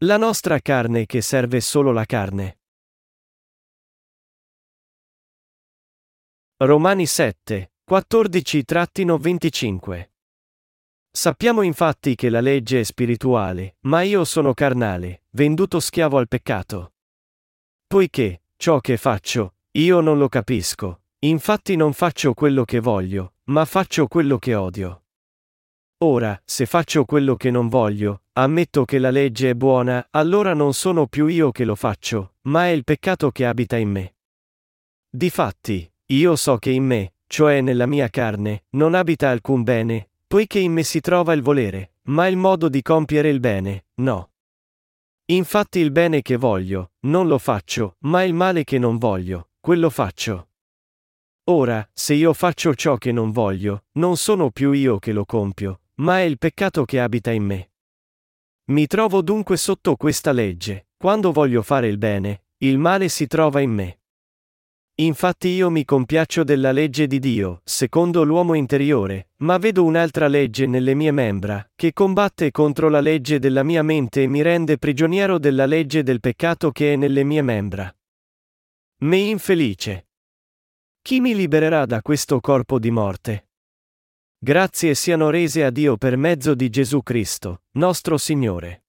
La nostra carne che serve solo la carne. Romani 7, 14-25 Sappiamo infatti che la legge è spirituale, ma io sono carnale, venduto schiavo al peccato. Poiché, ciò che faccio, io non lo capisco, infatti non faccio quello che voglio, ma faccio quello che odio. Ora, se faccio quello che non voglio, ammetto che la legge è buona, allora non sono più io che lo faccio, ma è il peccato che abita in me. Difatti, io so che in me, cioè nella mia carne, non abita alcun bene, poiché in me si trova il volere, ma il modo di compiere il bene, no. Infatti il bene che voglio, non lo faccio, ma il male che non voglio, quello faccio. Ora, se io faccio ciò che non voglio, non sono più io che lo compio, ma è il peccato che abita in me. Mi trovo dunque sotto questa legge, quando voglio fare il bene, il male si trova in me. Infatti io mi compiaccio della legge di Dio, secondo l'uomo interiore, ma vedo un'altra legge nelle mie membra, che combatte contro la legge della mia mente e mi rende prigioniero della legge del peccato che è nelle mie membra. Me infelice. Chi mi libererà da questo corpo di morte? Grazie siano rese a Dio per mezzo di Gesù Cristo, nostro Signore.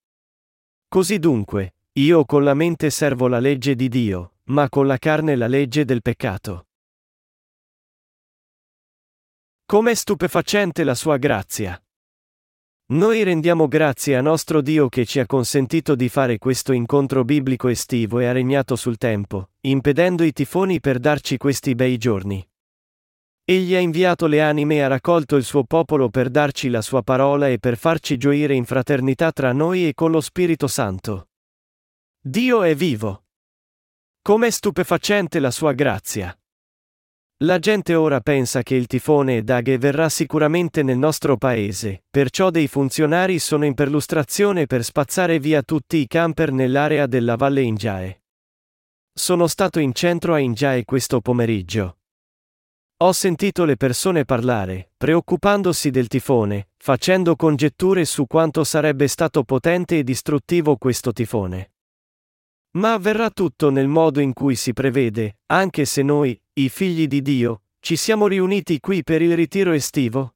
Così dunque, io con la mente servo la legge di Dio, ma con la carne la legge del peccato. Com'è stupefacente la sua grazia! Noi rendiamo grazie a nostro Dio che ci ha consentito di fare questo incontro biblico estivo e ha regnato sul tempo, impedendo i tifoni per darci questi bei giorni. Egli ha inviato le anime e ha raccolto il suo popolo per darci la sua parola e per farci gioire in fraternità tra noi e con lo Spirito Santo. Dio è vivo. Com'è stupefacente la sua grazia! La gente ora pensa che il tifone Daghe verrà sicuramente nel nostro paese, perciò dei funzionari sono in perlustrazione per spazzare via tutti i camper nell'area della Valle Ingiae. Sono stato in centro a Ingiae questo pomeriggio. Ho sentito le persone parlare, preoccupandosi del tifone, facendo congetture su quanto sarebbe stato potente e distruttivo questo tifone. Ma avverrà tutto nel modo in cui si prevede, anche se noi, i figli di Dio, ci siamo riuniti qui per il ritiro estivo?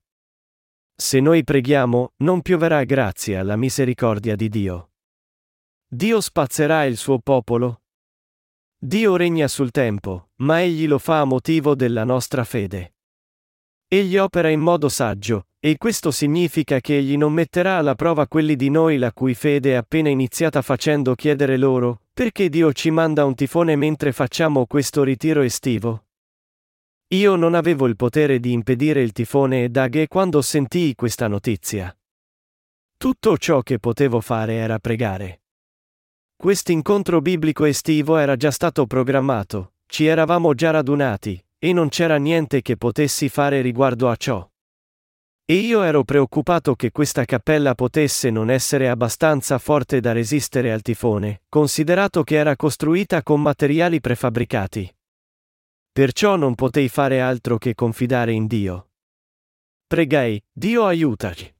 Se noi preghiamo, non pioverà grazie alla misericordia di Dio. Dio spazzerà il suo popolo? Dio regna sul tempo, ma egli lo fa a motivo della nostra fede. Egli opera in modo saggio, e questo significa che egli non metterà alla prova quelli di noi la cui fede è appena iniziata facendo chiedere loro, perché Dio ci manda un tifone mentre facciamo questo ritiro estivo? Io non avevo il potere di impedire il tifone e Daghe quando sentii questa notizia. Tutto ciò che potevo fare era pregare. Quest'incontro biblico estivo era già stato programmato, ci eravamo già radunati, e non c'era niente che potessi fare riguardo a ciò. E io ero preoccupato che questa cappella potesse non essere abbastanza forte da resistere al tifone, considerato che era costruita con materiali prefabbricati. Perciò non potei fare altro che confidare in Dio. Pregai, Dio aiutaci.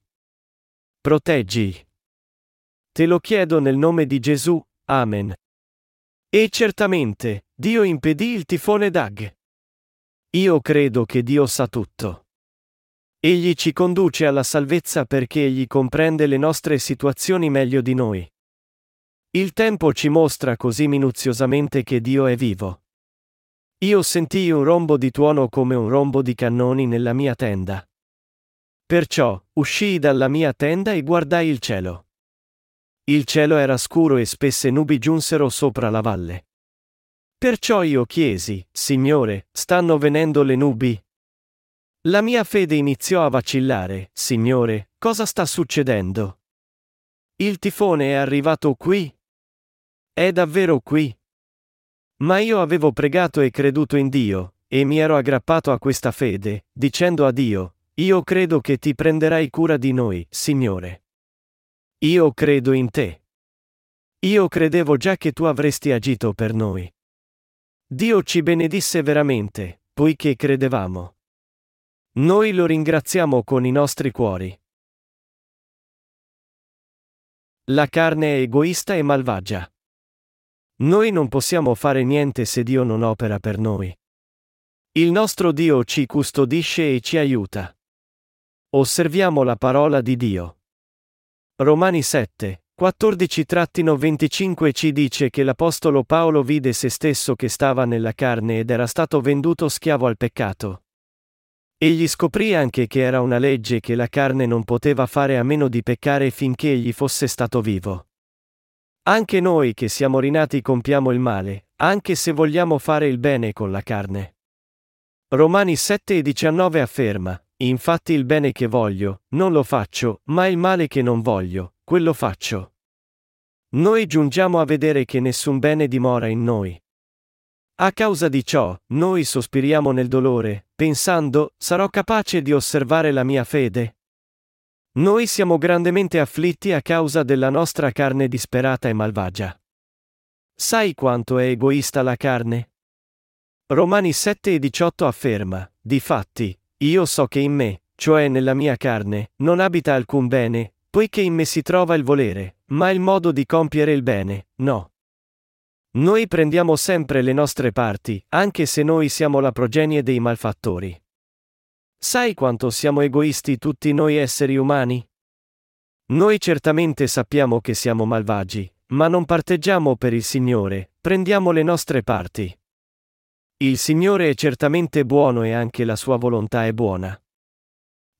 Proteggi. Te lo chiedo nel nome di Gesù, Amen. E certamente, Dio impedì il tifone Dag. Io credo che Dio sa tutto. Egli ci conduce alla salvezza perché egli comprende le nostre situazioni meglio di noi. Il tempo ci mostra così minuziosamente che Dio è vivo. Io sentii un rombo di tuono come un rombo di cannoni nella mia tenda. Perciò, uscii dalla mia tenda e guardai il cielo. Il cielo era scuro e spesse nubi giunsero sopra la valle. Perciò io chiesi, Signore, stanno venendo le nubi? La mia fede iniziò a vacillare, Signore, cosa sta succedendo? Il tifone è arrivato qui? È davvero qui? Ma io avevo pregato e creduto in Dio, e mi ero aggrappato a questa fede, dicendo a Dio, io credo che ti prenderai cura di noi, Signore. Io credo in te. Io credevo già che tu avresti agito per noi. Dio ci benedisse veramente, poiché credevamo. Noi lo ringraziamo con i nostri cuori. La carne è egoista e malvagia. Noi non possiamo fare niente se Dio non opera per noi. Il nostro Dio ci custodisce e ci aiuta. Osserviamo la parola di Dio. Romani 7, 14-25 ci dice che l'Apostolo Paolo vide se stesso che stava nella carne ed era stato venduto schiavo al peccato. Egli scoprì anche che era una legge che la carne non poteva fare a meno di peccare finché egli fosse stato vivo. Anche noi che siamo rinati compiamo il male, anche se vogliamo fare il bene con la carne. Romani 7 e 19 afferma, infatti il bene che voglio, non lo faccio, ma il male che non voglio, quello faccio. Noi giungiamo a vedere che nessun bene dimora in noi. A causa di ciò, noi sospiriamo nel dolore, pensando, sarò capace di osservare la mia fede? Noi siamo grandemente afflitti a causa della nostra carne disperata e malvagia. Sai quanto è egoista la carne? Romani 7 e 18 afferma, difatti, io so che in me, cioè nella mia carne, non abita alcun bene, poiché in me si trova il volere, ma il modo di compiere il bene, no. Noi prendiamo sempre le nostre parti, anche se noi siamo la progenie dei malfattori. Sai quanto siamo egoisti tutti noi esseri umani? Noi certamente sappiamo che siamo malvagi, ma non parteggiamo per il Signore, prendiamo le nostre parti. Il Signore è certamente buono e anche la sua volontà è buona.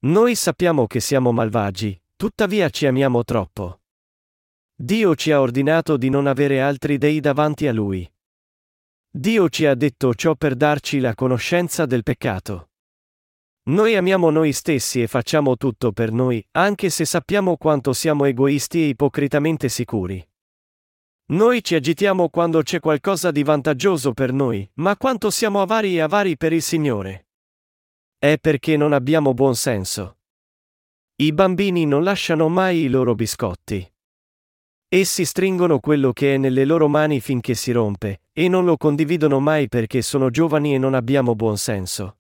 Noi sappiamo che siamo malvagi, tuttavia ci amiamo troppo. Dio ci ha ordinato di non avere altri dei davanti a Lui. Dio ci ha detto ciò per darci la conoscenza del peccato. Noi amiamo noi stessi e facciamo tutto per noi, anche se sappiamo quanto siamo egoisti e ipocritamente sicuri. Noi ci agitiamo quando c'è qualcosa di vantaggioso per noi, ma quanto siamo avari e avari per il Signore. È perché non abbiamo buon senso. I bambini non lasciano mai i loro biscotti. Essi stringono quello che è nelle loro mani finché si rompe, e non lo condividono mai perché sono giovani e non abbiamo buon senso.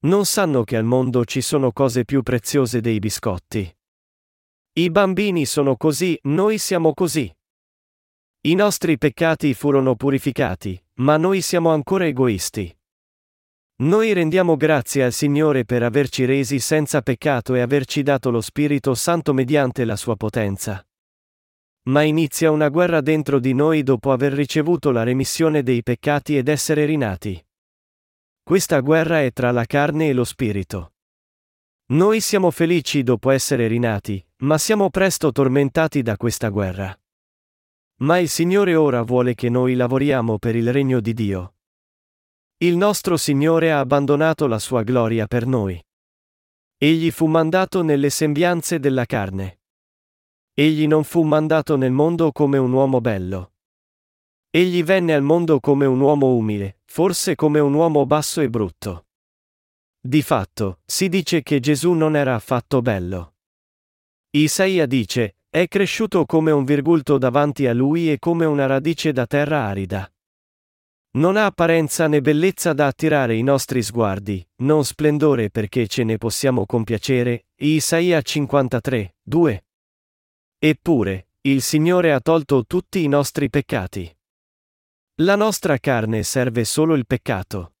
Non sanno che al mondo ci sono cose più preziose dei biscotti. I bambini sono così, noi siamo così. I nostri peccati furono purificati, ma noi siamo ancora egoisti. Noi rendiamo grazie al Signore per averci resi senza peccato e averci dato lo Spirito Santo mediante la sua potenza. Ma inizia una guerra dentro di noi dopo aver ricevuto la remissione dei peccati ed essere rinati. Questa guerra è tra la carne e lo spirito. Noi siamo felici dopo essere rinati, ma siamo presto tormentati da questa guerra. Ma il Signore ora vuole che noi lavoriamo per il regno di Dio. Il nostro Signore ha abbandonato la sua gloria per noi. Egli fu mandato nelle sembianze della carne. Egli non fu mandato nel mondo come un uomo bello. Egli venne al mondo come un uomo umile, forse come un uomo basso e brutto. Di fatto, si dice che Gesù non era affatto bello. Isaia dice, è cresciuto come un virgulto davanti a lui e come una radice da terra arida. Non ha apparenza né bellezza da attirare i nostri sguardi, non splendore perché ce ne possiamo compiacere. Isaia 53, 2. Eppure, il Signore ha tolto tutti i nostri peccati. La nostra carne serve solo il peccato.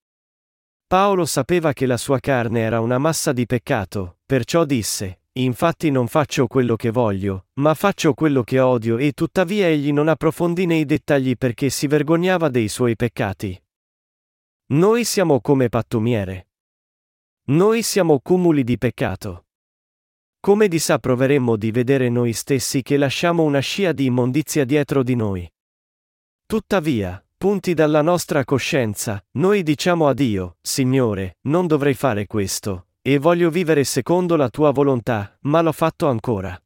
Paolo sapeva che la sua carne era una massa di peccato, perciò disse, infatti non faccio quello che voglio, ma faccio quello che odio e tuttavia egli non approfondì nei dettagli perché si vergognava dei suoi peccati. Noi siamo come pattumiere. Noi siamo cumuli di peccato. Come di sa proveremmo di vedere noi stessi che lasciamo una scia di immondizia dietro di noi. Tuttavia, punti dalla nostra coscienza, noi diciamo a Dio, Signore, non dovrei fare questo, e voglio vivere secondo la tua volontà, ma l'ho fatto ancora.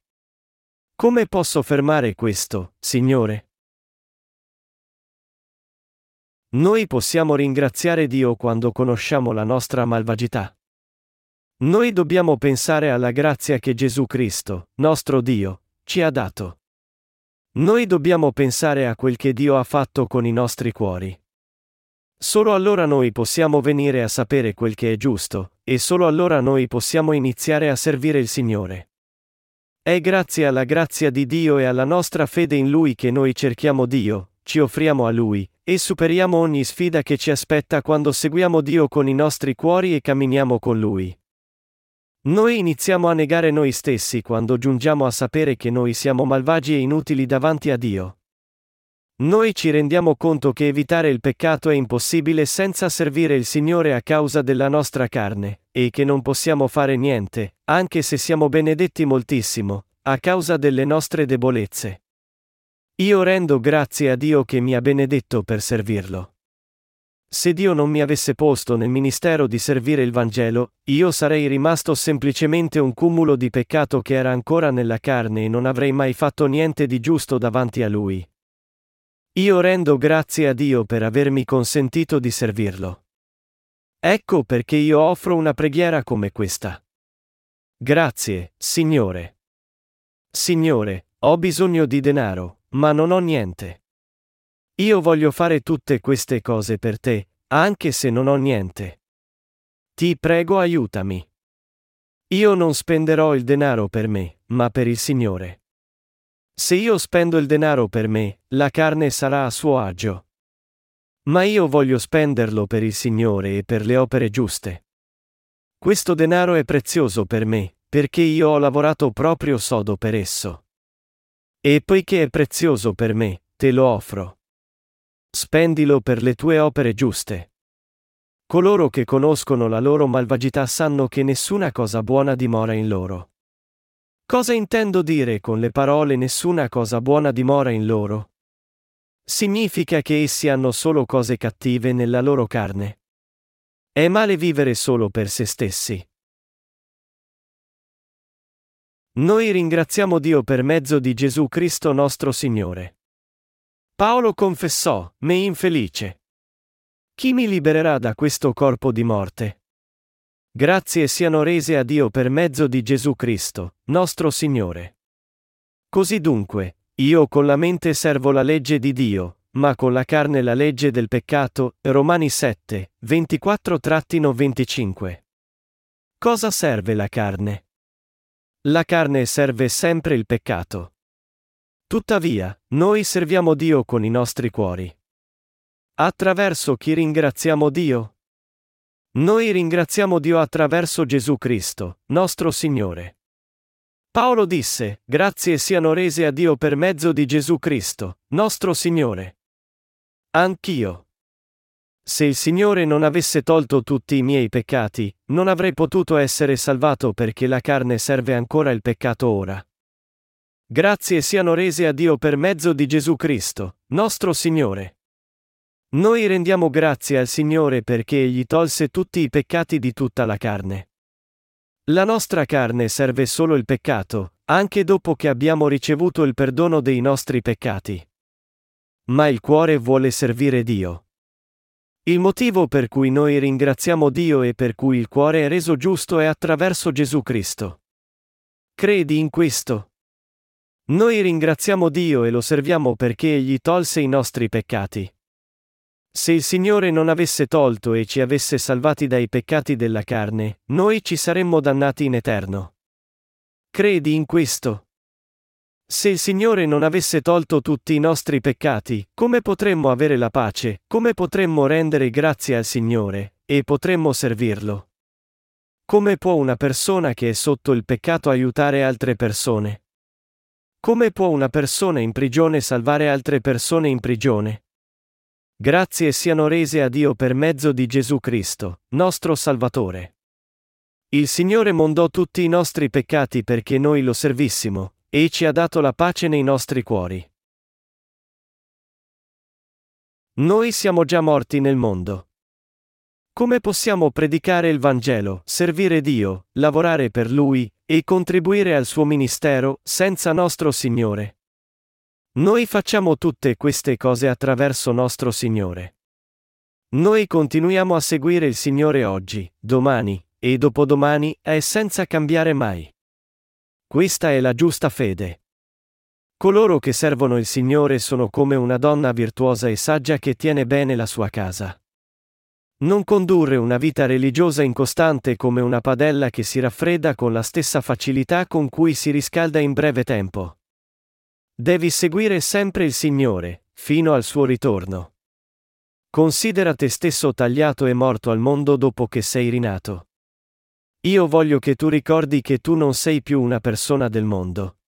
Come posso fermare questo, Signore? Noi possiamo ringraziare Dio quando conosciamo la nostra malvagità. Noi dobbiamo pensare alla grazia che Gesù Cristo, nostro Dio, ci ha dato. Noi dobbiamo pensare a quel che Dio ha fatto con i nostri cuori. Solo allora noi possiamo venire a sapere quel che è giusto, e solo allora noi possiamo iniziare a servire il Signore. È grazie alla grazia di Dio e alla nostra fede in Lui che noi cerchiamo Dio, ci offriamo a Lui, e superiamo ogni sfida che ci aspetta quando seguiamo Dio con i nostri cuori e camminiamo con Lui. Noi iniziamo a negare noi stessi quando giungiamo a sapere che noi siamo malvagi e inutili davanti a Dio. Noi ci rendiamo conto che evitare il peccato è impossibile senza servire il Signore a causa della nostra carne, e che non possiamo fare niente, anche se siamo benedetti moltissimo, a causa delle nostre debolezze. Io rendo grazie a Dio che mi ha benedetto per servirlo. Se Dio non mi avesse posto nel ministero di servire il Vangelo, io sarei rimasto semplicemente un cumulo di peccato che era ancora nella carne e non avrei mai fatto niente di giusto davanti a Lui. Io rendo grazie a Dio per avermi consentito di servirlo. Ecco perché io offro una preghiera come questa. Grazie, Signore. Signore, ho bisogno di denaro, ma non ho niente. Io voglio fare tutte queste cose per te, anche se non ho niente. Ti prego aiutami. Io non spenderò il denaro per me, ma per il Signore. Se io spendo il denaro per me, la carne sarà a suo agio. Ma io voglio spenderlo per il Signore e per le opere giuste. Questo denaro è prezioso per me, perché io ho lavorato proprio sodo per esso. E poiché è prezioso per me, te lo offro. Spendilo per le tue opere giuste. Coloro che conoscono la loro malvagità sanno che nessuna cosa buona dimora in loro. Cosa intendo dire con le parole nessuna cosa buona dimora in loro? Significa che essi hanno solo cose cattive nella loro carne. È male vivere solo per se stessi. Noi ringraziamo Dio per mezzo di Gesù Cristo nostro Signore. Paolo confessò, me infelice. Chi mi libererà da questo corpo di morte? Grazie siano rese a Dio per mezzo di Gesù Cristo, nostro Signore. Così dunque, io con la mente servo la legge di Dio, ma con la carne la legge del peccato. Romani 7, 24-25. Cosa serve la carne? La carne serve sempre il peccato. Tuttavia, noi serviamo Dio con i nostri cuori. Attraverso chi ringraziamo Dio? Noi ringraziamo Dio attraverso Gesù Cristo, nostro Signore. Paolo disse, grazie siano rese a Dio per mezzo di Gesù Cristo, nostro Signore. Anch'io. Se il Signore non avesse tolto tutti i miei peccati, non avrei potuto essere salvato perché la carne serve ancora il peccato ora. Grazie siano rese a Dio per mezzo di Gesù Cristo, nostro Signore. Noi rendiamo grazie al Signore perché Egli tolse tutti i peccati di tutta la carne. La nostra carne serve solo il peccato, anche dopo che abbiamo ricevuto il perdono dei nostri peccati. Ma il cuore vuole servire Dio. Il motivo per cui noi ringraziamo Dio e per cui il cuore è reso giusto è attraverso Gesù Cristo. Credi in questo? Noi ringraziamo Dio e lo serviamo perché Egli tolse i nostri peccati. Se il Signore non avesse tolto e ci avesse salvati dai peccati della carne, noi ci saremmo dannati in eterno. Credi in questo? Se il Signore non avesse tolto tutti i nostri peccati, come potremmo avere la pace, come potremmo rendere grazie al Signore, e potremmo servirlo? Come può una persona che è sotto il peccato aiutare altre persone? Come può una persona in prigione salvare altre persone in prigione? Grazie siano rese a Dio per mezzo di Gesù Cristo, nostro Salvatore. Il Signore mondò tutti i nostri peccati perché noi lo servissimo, e ci ha dato la pace nei nostri cuori. Noi siamo già morti nel mondo. Come possiamo predicare il Vangelo, servire Dio, lavorare per Lui, e contribuire al suo ministero, senza nostro Signore? Noi facciamo tutte queste cose attraverso nostro Signore. Noi continuiamo a seguire il Signore oggi, domani, e dopodomani, e senza cambiare mai. Questa è la giusta fede. Coloro che servono il Signore sono come una donna virtuosa e saggia che tiene bene la sua casa. Non condurre una vita religiosa incostante come una padella che si raffredda con la stessa facilità con cui si riscalda in breve tempo. Devi seguire sempre il Signore, fino al suo ritorno. Considera te stesso tagliato e morto al mondo dopo che sei rinato. Io voglio che tu ricordi che tu non sei più una persona del mondo.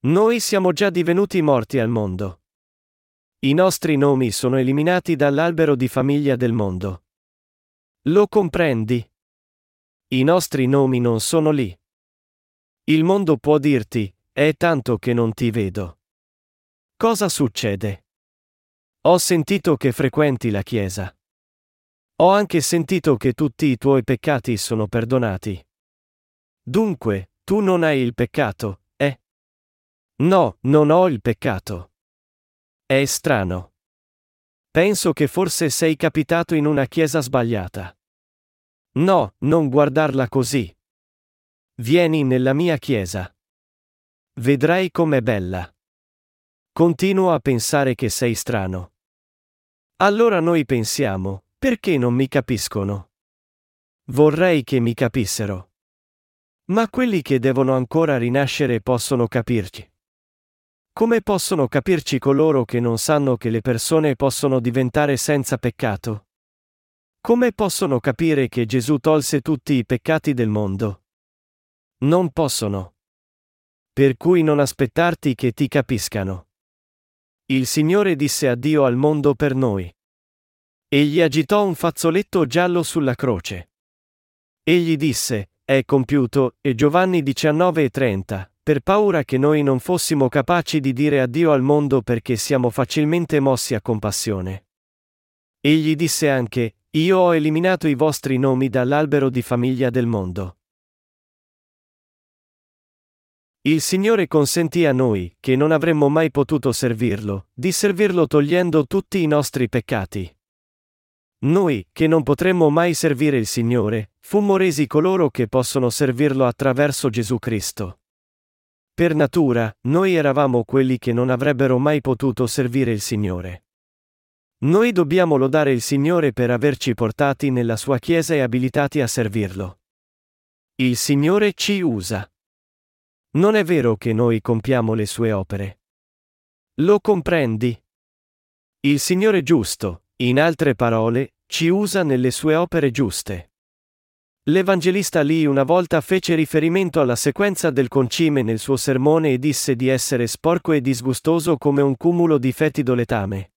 Noi siamo già divenuti morti al mondo. I nostri nomi sono eliminati dall'albero di famiglia del mondo. Lo comprendi? I nostri nomi non sono lì. Il mondo può dirti, è tanto che non ti vedo. Cosa succede? Ho sentito che frequenti la Chiesa. Ho anche sentito che tutti i tuoi peccati sono perdonati. Dunque, tu non hai il peccato, eh? No, non ho il peccato. È strano. Penso che forse sei capitato in una chiesa sbagliata. No, non guardarla così. Vieni nella mia chiesa. Vedrai com'è bella. Continuo a pensare che sei strano. Allora noi pensiamo, perché non mi capiscono? Vorrei che mi capissero. Ma quelli che devono ancora rinascere possono capirci. Come possono capirci coloro che non sanno che le persone possono diventare senza peccato? Come possono capire che Gesù tolse tutti i peccati del mondo? Non possono. Per cui non aspettarti che ti capiscano. Il Signore disse addio al mondo per noi. Egli agitò un fazzoletto giallo sulla croce. Egli disse, è compiuto, e Giovanni 19:30, per paura che noi non fossimo capaci di dire addio al mondo perché siamo facilmente mossi a compassione. Egli disse anche, io ho eliminato i vostri nomi dall'albero di famiglia del mondo. Il Signore consentì a noi, che non avremmo mai potuto servirlo, di servirlo togliendo tutti i nostri peccati. Noi, che non potremmo mai servire il Signore, fummo resi coloro che possono servirlo attraverso Gesù Cristo. Per natura, noi eravamo quelli che non avrebbero mai potuto servire il Signore. Noi dobbiamo lodare il Signore per averci portati nella sua Chiesa e abilitati a servirlo. Il Signore ci usa. Non è vero che noi compiamo le sue opere. Lo comprendi? Il Signore giusto, in altre parole, ci usa nelle sue opere giuste. L'Evangelista Lee una volta fece riferimento alla sequenza del concime nel suo sermone e disse di essere sporco e disgustoso come un cumulo di fetido letame.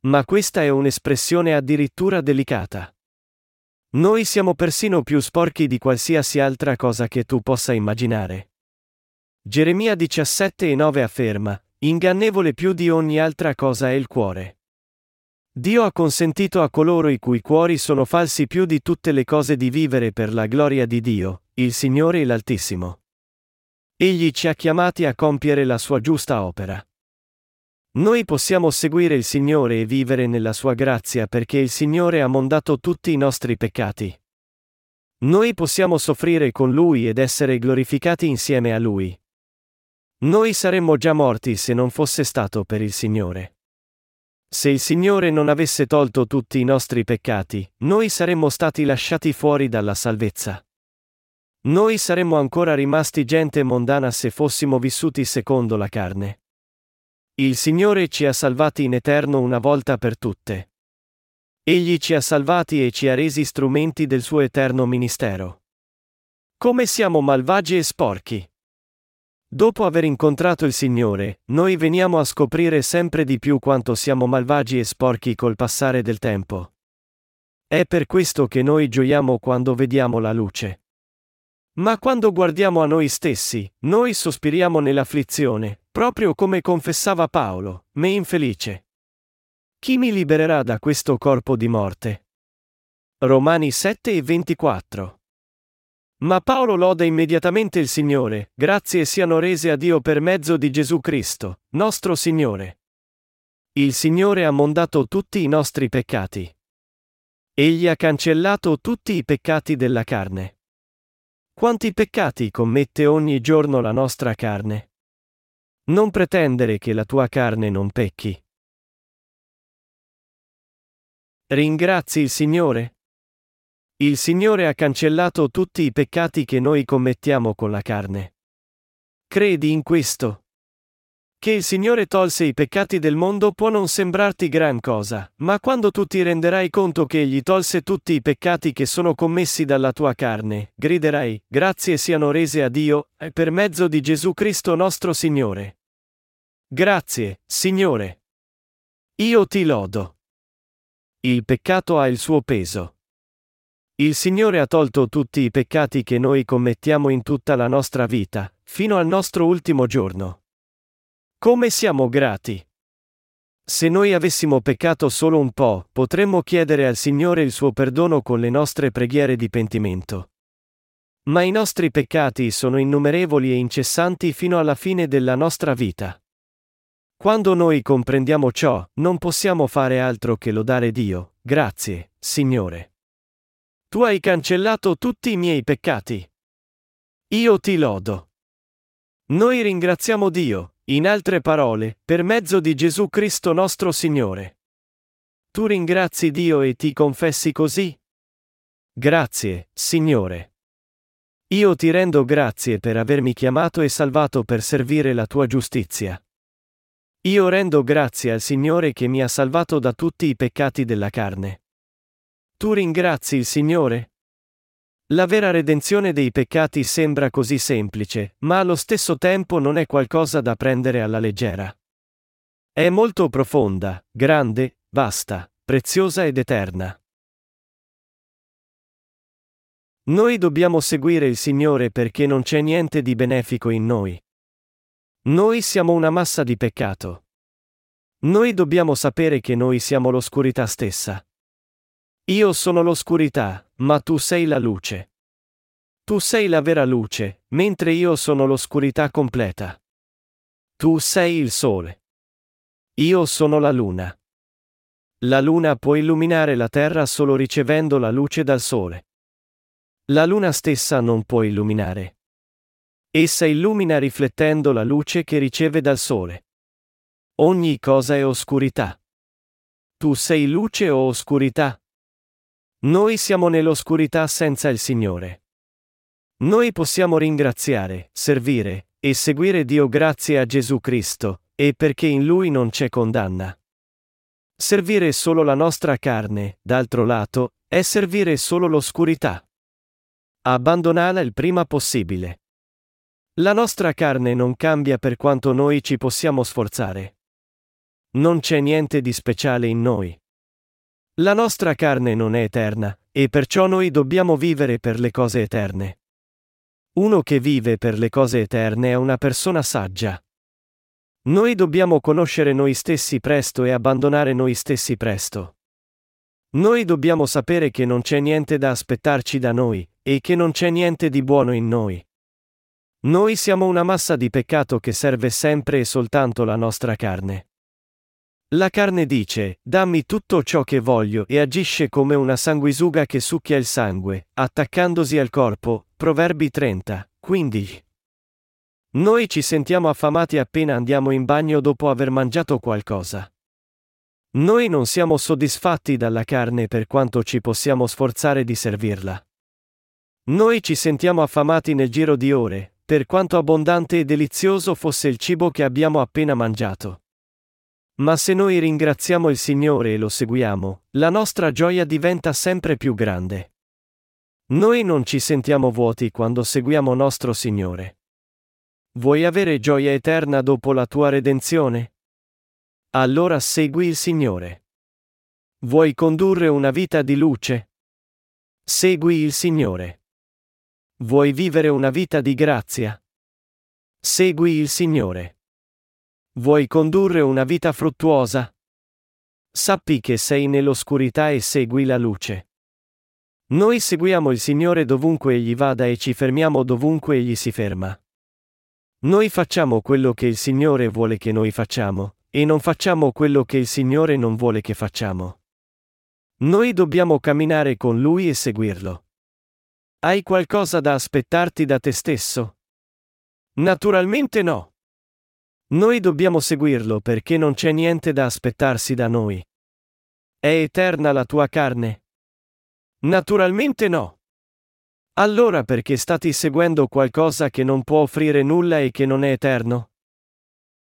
Ma questa è un'espressione addirittura delicata. Noi siamo persino più sporchi di qualsiasi altra cosa che tu possa immaginare. Geremia 17 e 9 afferma, ingannevole più di ogni altra cosa è il cuore. Dio ha consentito a coloro i cui cuori sono falsi più di tutte le cose di vivere per la gloria di Dio, il Signore e l'Altissimo. Egli ci ha chiamati a compiere la sua giusta opera. Noi possiamo seguire il Signore e vivere nella sua grazia perché il Signore ha mondato tutti i nostri peccati. Noi possiamo soffrire con Lui ed essere glorificati insieme a Lui. Noi saremmo già morti se non fosse stato per il Signore. Se il Signore non avesse tolto tutti i nostri peccati, noi saremmo stati lasciati fuori dalla salvezza. Noi saremmo ancora rimasti gente mondana se fossimo vissuti secondo la carne. Il Signore ci ha salvati in eterno una volta per tutte. Egli ci ha salvati e ci ha resi strumenti del suo eterno ministero. Come siamo malvagi e sporchi. Dopo aver incontrato il Signore, noi veniamo a scoprire sempre di più quanto siamo malvagi e sporchi col passare del tempo. È per questo che noi gioiamo quando vediamo la luce. Ma quando guardiamo a noi stessi, noi sospiriamo nell'afflizione, proprio come confessava Paolo, me infelice. Chi mi libererà da questo corpo di morte? Romani 7 e 24 ma Paolo loda immediatamente il Signore, grazie siano rese a Dio per mezzo di Gesù Cristo, nostro Signore. Il Signore ha mondato tutti i nostri peccati. Egli ha cancellato tutti i peccati della carne. Quanti peccati commette ogni giorno la nostra carne? Non pretendere che la tua carne non pecchi. Ringrazi il Signore? Il Signore ha cancellato tutti i peccati che noi commettiamo con la carne. Credi in questo? Che il Signore tolse i peccati del mondo può non sembrarti gran cosa, ma quando tu ti renderai conto che Egli tolse tutti i peccati che sono commessi dalla tua carne, griderai, grazie siano rese a Dio, per mezzo di Gesù Cristo nostro Signore. Grazie, Signore. Io ti lodo. Il peccato ha il suo peso. Il Signore ha tolto tutti i peccati che noi commettiamo in tutta la nostra vita, fino al nostro ultimo giorno. Come siamo grati! Se noi avessimo peccato solo un po', potremmo chiedere al Signore il suo perdono con le nostre preghiere di pentimento. Ma i nostri peccati sono innumerevoli e incessanti fino alla fine della nostra vita. Quando noi comprendiamo ciò, non possiamo fare altro che lodare Dio, grazie, Signore. Tu hai cancellato tutti i miei peccati. Io ti lodo. Noi ringraziamo Dio, in altre parole, per mezzo di Gesù Cristo nostro Signore. Tu ringrazi Dio e ti confessi così? Grazie, Signore. Io ti rendo grazie per avermi chiamato e salvato per servire la tua giustizia. Io rendo grazie al Signore che mi ha salvato da tutti i peccati della carne. Tu ringrazi il Signore? La vera redenzione dei peccati sembra così semplice, ma allo stesso tempo non è qualcosa da prendere alla leggera. È molto profonda, grande, vasta, preziosa ed eterna. Noi dobbiamo seguire il Signore perché non c'è niente di benefico in noi. Noi siamo una massa di peccato. Noi dobbiamo sapere che noi siamo l'oscurità stessa. Io sono l'oscurità, ma tu sei la luce. Tu sei la vera luce, mentre io sono l'oscurità completa. Tu sei il sole. Io sono la luna. La luna può illuminare la terra solo ricevendo la luce dal sole. La luna stessa non può illuminare. Essa illumina riflettendo la luce che riceve dal sole. Ogni cosa è oscurità. Tu sei luce o oscurità? Noi siamo nell'oscurità senza il Signore. Noi possiamo ringraziare, servire e seguire Dio grazie a Gesù Cristo, e perché in Lui non c'è condanna. Servire solo la nostra carne, d'altro lato, è servire solo l'oscurità. Abbandonala il prima possibile. La nostra carne non cambia per quanto noi ci possiamo sforzare. Non c'è niente di speciale in noi. La nostra carne non è eterna, e perciò noi dobbiamo vivere per le cose eterne. Uno che vive per le cose eterne è una persona saggia. Noi dobbiamo conoscere noi stessi presto e abbandonare noi stessi presto. Noi dobbiamo sapere che non c'è niente da aspettarci da noi, e che non c'è niente di buono in noi. Noi siamo una massa di peccato che serve sempre e soltanto la nostra carne. La carne dice, dammi tutto ciò che voglio e agisce come una sanguisuga che succhia il sangue, attaccandosi al corpo. Proverbi 30, 15. Noi ci sentiamo affamati appena andiamo in bagno dopo aver mangiato qualcosa. Noi non siamo soddisfatti dalla carne per quanto ci possiamo sforzare di servirla. Noi ci sentiamo affamati nel giro di ore, per quanto abbondante e delizioso fosse il cibo che abbiamo appena mangiato. Ma se noi ringraziamo il Signore e lo seguiamo, la nostra gioia diventa sempre più grande. Noi non ci sentiamo vuoti quando seguiamo nostro Signore. Vuoi avere gioia eterna dopo la tua redenzione? Allora segui il Signore. Vuoi condurre una vita di luce? Segui il Signore. Vuoi vivere una vita di grazia? Segui il Signore. Vuoi condurre una vita fruttuosa? Sappi che sei nell'oscurità e segui la luce. Noi seguiamo il Signore dovunque egli vada e ci fermiamo dovunque egli si ferma. Noi facciamo quello che il Signore vuole che noi facciamo, e non facciamo quello che il Signore non vuole che facciamo. Noi dobbiamo camminare con Lui e seguirlo. Hai qualcosa da aspettarti da te stesso? Naturalmente no. Noi dobbiamo seguirlo perché non c'è niente da aspettarsi da noi. È eterna la tua carne? Naturalmente no. Allora perché stati seguendo qualcosa che non può offrire nulla e che non è eterno?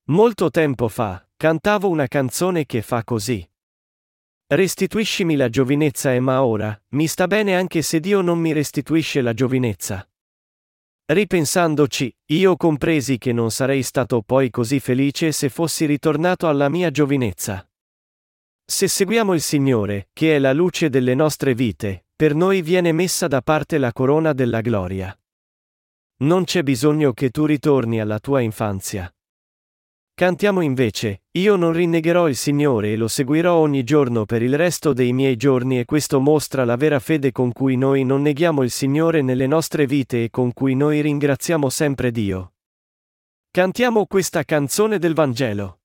Molto tempo fa, cantavo una canzone che fa così. Restituiscimi la giovinezza e ma ora, mi sta bene anche se Dio non mi restituisce la giovinezza. Ripensandoci, io compresi che non sarei stato poi così felice se fossi ritornato alla mia giovinezza. Se seguiamo il Signore, che è la luce delle nostre vite, per noi viene messa da parte la corona della gloria. Non c'è bisogno che tu ritorni alla tua infanzia. Cantiamo invece, io non rinnegherò il Signore e lo seguirò ogni giorno per il resto dei miei giorni e questo mostra la vera fede con cui noi non neghiamo il Signore nelle nostre vite e con cui noi ringraziamo sempre Dio. Cantiamo questa canzone del Vangelo.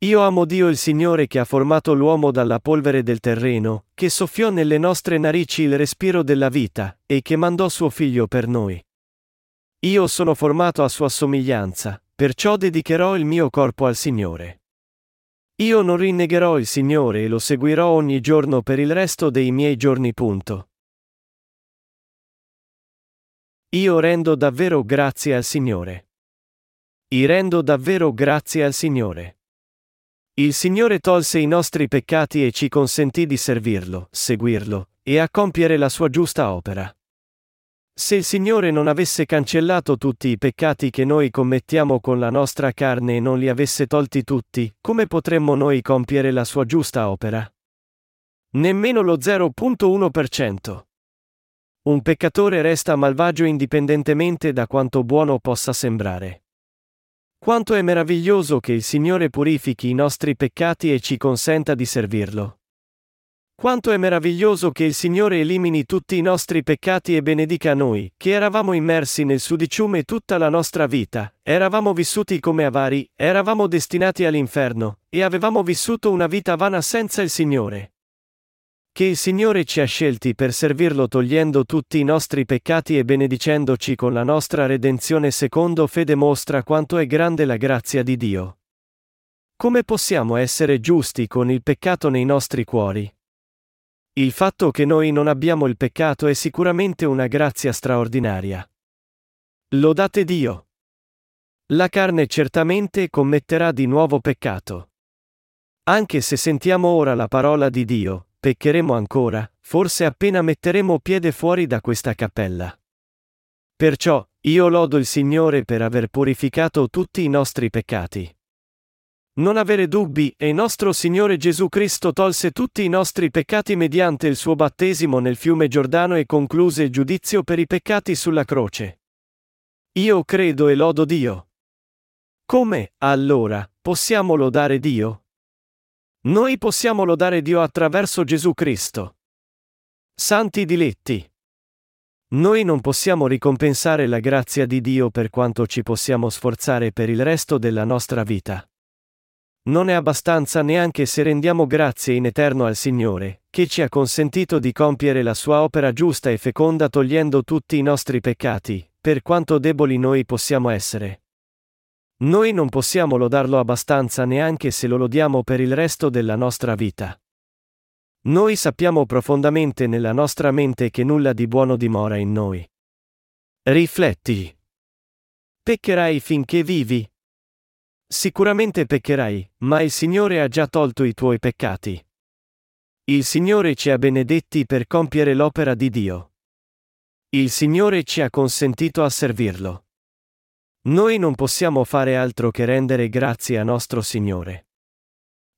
Io amo Dio il Signore che ha formato l'uomo dalla polvere del terreno, che soffiò nelle nostre narici il respiro della vita, e che mandò suo figlio per noi. Io sono formato a sua somiglianza, perciò dedicherò il mio corpo al Signore. Io non rinnegherò il Signore e lo seguirò ogni giorno per il resto dei miei giorni. Punto. Io rendo davvero grazie al Signore. I rendo davvero grazie al Signore. Il Signore tolse i nostri peccati e ci consentì di servirlo, seguirlo, e a compiere la sua giusta opera. Se il Signore non avesse cancellato tutti i peccati che noi commettiamo con la nostra carne e non li avesse tolti tutti, come potremmo noi compiere la sua giusta opera? Nemmeno lo 0.1%. Un peccatore resta malvagio indipendentemente da quanto buono possa sembrare. Quanto è meraviglioso che il Signore purifichi i nostri peccati e ci consenta di servirlo. Quanto è meraviglioso che il Signore elimini tutti i nostri peccati e benedica noi, che eravamo immersi nel sudiciume tutta la nostra vita, eravamo vissuti come avari, eravamo destinati all'inferno, e avevamo vissuto una vita vana senza il Signore. Che il Signore ci ha scelti per servirlo togliendo tutti i nostri peccati e benedicendoci con la nostra redenzione secondo fede mostra quanto è grande la grazia di Dio. Come possiamo essere giusti con il peccato nei nostri cuori? Il fatto che noi non abbiamo il peccato è sicuramente una grazia straordinaria. Lodate Dio. La carne certamente commetterà di nuovo peccato. Anche se sentiamo ora la parola di Dio, peccheremo ancora, forse appena metteremo piede fuori da questa cappella. Perciò, io lodo il Signore per aver purificato tutti i nostri peccati. Non avere dubbi, e nostro Signore Gesù Cristo tolse tutti i nostri peccati mediante il suo battesimo nel fiume Giordano e concluse il giudizio per i peccati sulla croce. Io credo e lodo Dio. Come, allora, possiamo lodare Dio? Noi possiamo lodare Dio attraverso Gesù Cristo. Santi diletti. Noi non possiamo ricompensare la grazia di Dio per quanto ci possiamo sforzare per il resto della nostra vita. Non è abbastanza neanche se rendiamo grazie in eterno al Signore, che ci ha consentito di compiere la sua opera giusta e feconda togliendo tutti i nostri peccati, per quanto deboli noi possiamo essere. Noi non possiamo lodarlo abbastanza neanche se lo lodiamo per il resto della nostra vita. Noi sappiamo profondamente nella nostra mente che nulla di buono dimora in noi. Rifletti. Peccherai finché vivi? Sicuramente peccherai, ma il Signore ha già tolto i tuoi peccati. Il Signore ci ha benedetti per compiere l'opera di Dio. Il Signore ci ha consentito a servirlo. Noi non possiamo fare altro che rendere grazie a nostro Signore.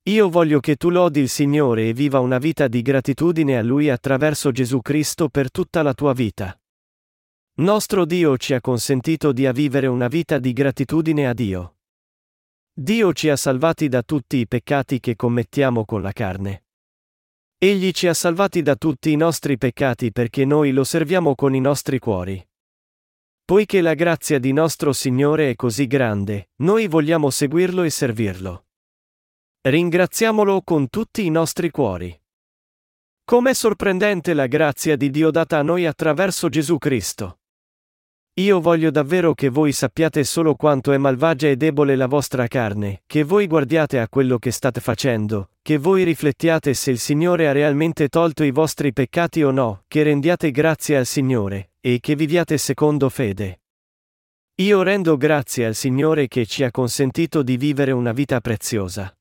Io voglio che tu lodi il Signore e viva una vita di gratitudine a Lui attraverso Gesù Cristo per tutta la tua vita. Nostro Dio ci ha consentito di vivere una vita di gratitudine a Dio. Dio ci ha salvati da tutti i peccati che commettiamo con la carne. Egli ci ha salvati da tutti i nostri peccati perché noi lo serviamo con i nostri cuori. Poiché la grazia di nostro Signore è così grande, noi vogliamo seguirlo e servirlo. Ringraziamolo con tutti i nostri cuori. Com'è sorprendente la grazia di Dio data a noi attraverso Gesù Cristo. Io voglio davvero che voi sappiate solo quanto è malvagia e debole la vostra carne, che voi guardiate a quello che state facendo, che voi riflettiate se il Signore ha realmente tolto i vostri peccati o no, che rendiate grazie al Signore, e che viviate secondo fede. Io rendo grazie al Signore che ci ha consentito di vivere una vita preziosa.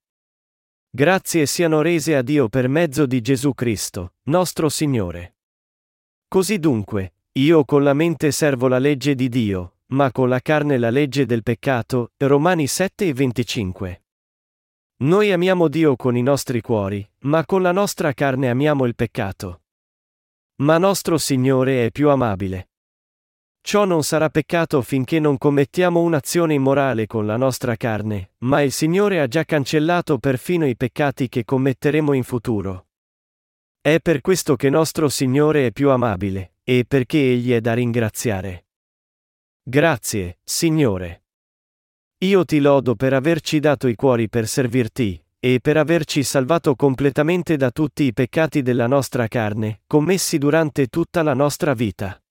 Grazie siano rese a Dio per mezzo di Gesù Cristo, nostro Signore. Così dunque, io con la mente servo la legge di Dio, ma con la carne la legge del peccato. Romani 7 e 25. Noi amiamo Dio con i nostri cuori, ma con la nostra carne amiamo il peccato. Ma nostro Signore è più amabile. Ciò non sarà peccato finché non commettiamo un'azione immorale con la nostra carne, ma il Signore ha già cancellato perfino i peccati che commetteremo in futuro. È per questo che nostro Signore è più amabile e perché Egli è da ringraziare. Grazie, Signore. Io ti lodo per averci dato i cuori per servirti, e per averci salvato completamente da tutti i peccati della nostra carne, commessi durante tutta la nostra vita.